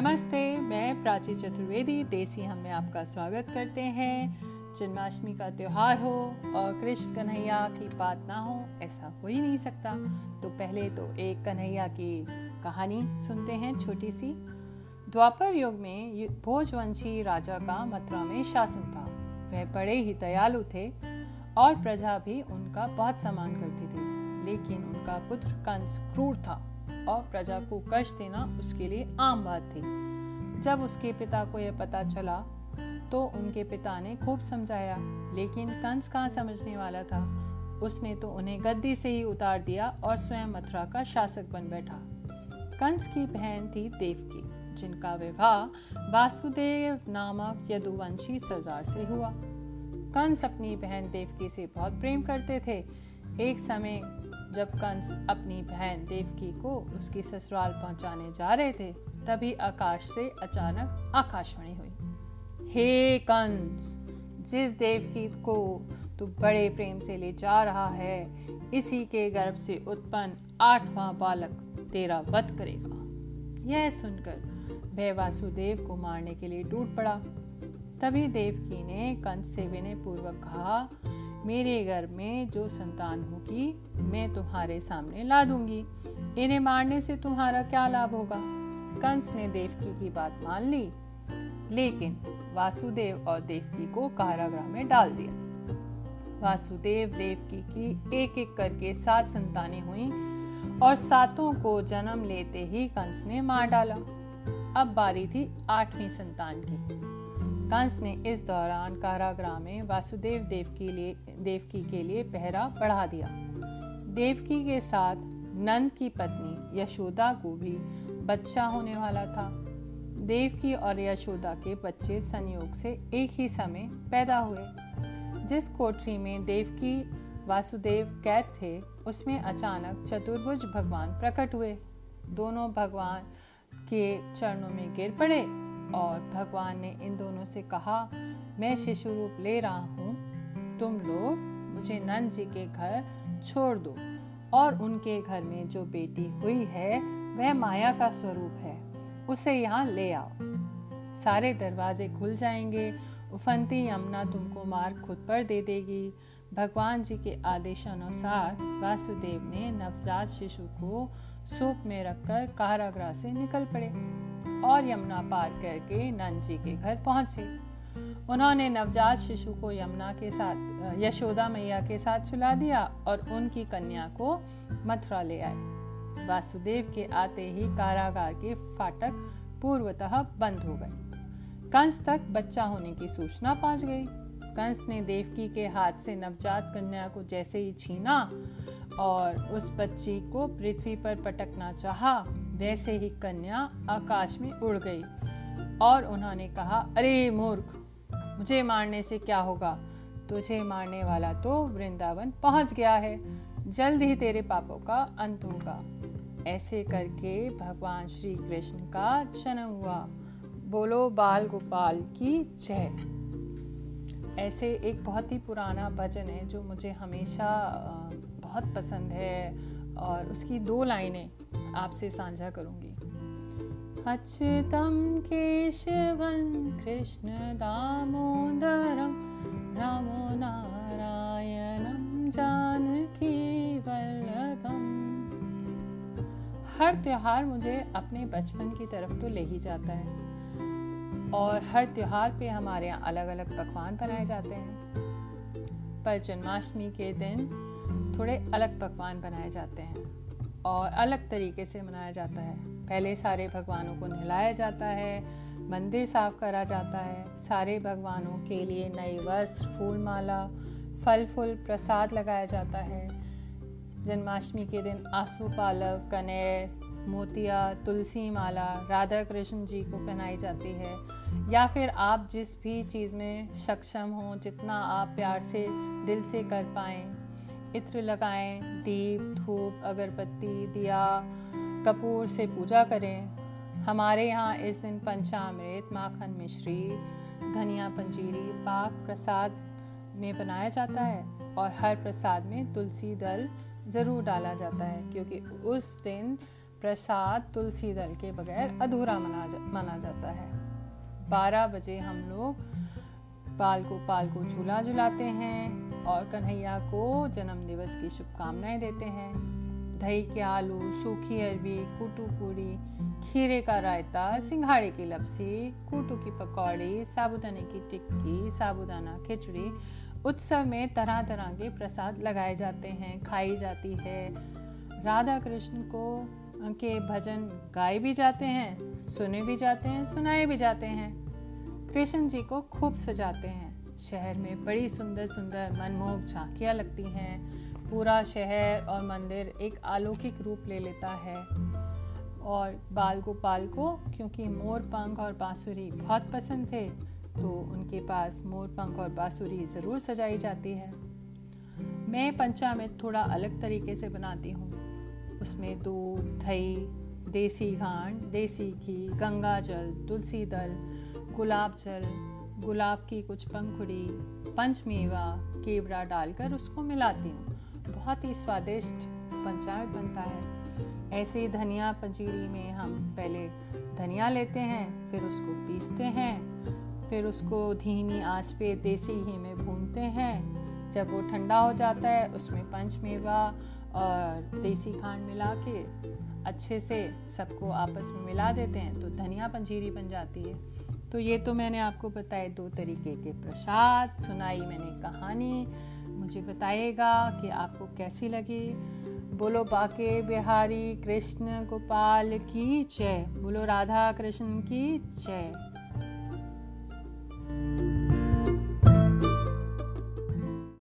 नमस्ते, मैं प्राची चतुर्वेदी, देसी हम में आपका स्वागत करते हैं। जन्माष्टमी का त्यौहार हो और कृष्ण कन्हैया की बात ना हो, ऐसा हो ही नहीं सकता। तो पहले तो एक कन्हैया की कहानी सुनते हैं छोटी सी द्वापर युग में भोजवंशी राजा का मथुरा में शासन था। वह बड़े ही दयालु थे और प्रजा भी उनका बहुत सम्मान करती थी। लेकिन उनका पुत्र कंस क्रूर था। और प्रजा को कष्ट देना उसके लिए आम बात थी। जब उसके पिता को यह पता चला तो उनके पिता ने खूब समझाया, लेकिन कंस कहाँ समझने वाला था? उसने तो उन्हें गद्दी से ही उतार दिया और स्वयं मथुरा का शासक बन बैठा। कंस की बहन थी देवकी, जिनका विवाह वासुदेव नामक यदुवंशी सरदार से हुआ। कंस अपनी बहन देवकी से बहुत प्रेम करते थे। एक समय जब कंस अपनी बहन देवकी को उसकी ससुराल पहुँचाने जा रहे थे, तभी आकाश से अचानक आकाशवाणी हुई। हे कंस, जिस देवकी को तू बड़े प्रेम से ले जा रहा है, इसी के गर्भ से उत्पन्न आठवां बालक तेरा वध करेगा। यह सुनकर वह वासुदेव को मारने के लिए टूट पड़ा। तभी देवकी ने कंस से विनय पूर्वक कहा मेरे घर में जो संतान होगी, मैं तुम्हारे सामने ला दूँगी। इन्हें मारने से तुम्हारा क्या लाभ होगा? कंस ने देवकी की बात मान ली। लेकिन वासुदेव और देवकी को कारागृह में डाल दिया। वासुदेव देवकी की एक एक करके सात संतानें हुई और सातों को जन्म लेते ही कंस ने मार डाला। अब बारी थी आठवीं संतान की। कंस ने इस दौरान कारागृह में वासुदेव देवकी लिए, देवकी के लिए पहरा बढ़ा दिया। देवकी के साथ नंद की पत्नी यशोदा को भी बच्चा होने वाला था। देवकी और यशोदा के बच्चे संयोग से एक ही समय पैदा हुए। जिस कोठरी में देवकी, वासुदेव कैद थे, उसमें अचानक चतुर्भुज भगवान प्रकट हुए। दोनों भगवान के चरणों में गिर पड़े। और भगवान ने इन दोनों से कहा, मैं शिशु रूप ले रहा हूँ। तुम लोग मुझे नंद जी के घर छोड़ दो और उनके घर में जो बेटी हुई है, वह माया का स्वरूप है। उसे यहाँ ले आओ। सारे दरवाजे खुल जाएँगे। उफनती यमुना तुमको मार खुद पर दे देगी। भगवान जी के आदेशानुसार वासुदेव ने नवजात शिशु को सूप में रखकर कारागृह से निकल पड़े। और यमुना पार करके नंद जी के घर पहुँचे। उन्होंने नवजात शिशु को यमुना के साथ, यशोदा मैया के साथ सुला दिया और उनकी कन्या को मथुरा ले आए। वासुदेव के आते ही कारागार के फाटक पूर्वतः बंद हो गए। कंस तक बच्चा होने की सूचना पहुँच गई। कंस ने देवकी के हाथ से नवजात कन्या को जैसे ही छीना और उस बच्ची को पृथ्वी पर पटकना चाहा वैसे ही कन्या आकाश में उड़ गई। और उन्होंने कहा, अरे मूर्ख, मुझे मारने से क्या होगा? तुझे मारने वाला तो वृंदावन पहुँच गया है। जल्द ही तेरे पापों का अंत होगा। ऐसे करके भगवान श्री कृष्ण का जन्म हुआ। बोलो, बाल गोपाल की जय। ऐसे एक बहुत ही पुराना भजन है जो मुझे हमेशा बहुत पसंद है। और उसकी दो लाइनें आपसे साझा करूँगी। अच्युतम केशवन कृष्ण दामोदरम रामो नारायणम जानकी वल्लभम। हर त्योहार मुझे अपने बचपन की तरफ़ तो ले ही जाता है और हर त्योहार पे हमारे यहाँ अलग अलग पकवान बनाए जाते हैं। पर जन्माष्टमी के दिन थोड़े अलग पकवान बनाए जाते हैं। और अलग तरीके से मनाया जाता है। पहले सारे भगवानों को नहलाया जाता है, मंदिर साफ़ करा जाता है। सारे भगवानों के लिए नए वस्त्र फूल माला फल फूल प्रसाद लगाया जाता है। जन्माष्टमी के दिन आँसू पालव कनेर, मोतिया, तुलसी माला राधा कृष्ण जी को पहनाई जाती है। या फिर आप जिस भी चीज़ में सक्षम हो, जितना आप प्यार से, दिल से कर पाएँ इत्र लगाएँ दीप धूप अगरबत्ती दिया कपूर से पूजा करें। हमारे यहाँ इस दिन पंचामृत माखन मिश्री धनिया पंजीरी पाक प्रसाद में बनाया जाता है और हर प्रसाद में तुलसी दल ज़रूर डाला जाता है क्योंकि उस दिन प्रसाद तुलसी दल के बगैर अधूरा मना जा, माना जाता है। बारह बजे हम लोग पाल को पाल को झूला झुलाते हैं। और कन्हैया को जन्म दिवस की शुभकामनाएँ देते हैं। दही के आलू, सूखी अरबी, कुटू पूरी खीरे का रायता, सिंघाड़े की लपसी, कूटू की पकौड़ी, साबुदाने की टिक्की, साबुदाना खिचड़ी, उत्सव में तरह तरह के प्रसाद लगाए जाते हैं, खाई जाती है। राधा कृष्ण को के भजन गाए भी जाते हैं, सुने भी जाते हैं, सुनाए भी जाते हैं। कृष्ण जी को खूब सजाते हैं। शहर में बड़ी सुंदर सुंदर मनमोहक झांकियाँ लगती हैं। पूरा शहर और मंदिर एक अलौकिक रूप ले लेता है। और बाल गोपाल को, क्योंकि मोर पंख और बांसुरी बहुत पसंद थे तो उनके पास मोर पंख और बांसुरी ज़रूर सजाई जाती है। मैं पंचामृत थोड़ा अलग तरीके से बनाती हूँ। उसमें दूध, दही, देसी घाट, देसी घी गंगा जल तुलसी दल, गुलाब जल गुलाब की कुछ पंखुड़ी, पंचमेवा, केवड़ा डालकर उसको मिलाती हूँ। बहुत ही स्वादिष्ट पंचामृत बनता है। ऐसे ही धनिया पंजीरी में हम पहले धनिया लेते हैं, फिर उसको पीसते हैं, फिर उसको धीमी आँच पे देसी घी में भूनते हैं। जब वो ठंडा हो जाता है, उसमें पंचमेवा और देसी खांड मिला के अच्छे से सबको आपस में मिला देते हैं तो धनिया पंजीरी बन जाती है। तो ये तो मैंने आपको बताए दो तरीके के प्रसाद, सुनाई मैंने कहानी। मुझे बताइएगा कि आपको कैसी लगी। बोलो बाके बिहारी, कृष्ण गोपाल की जय। बोलो राधा कृष्ण की जय।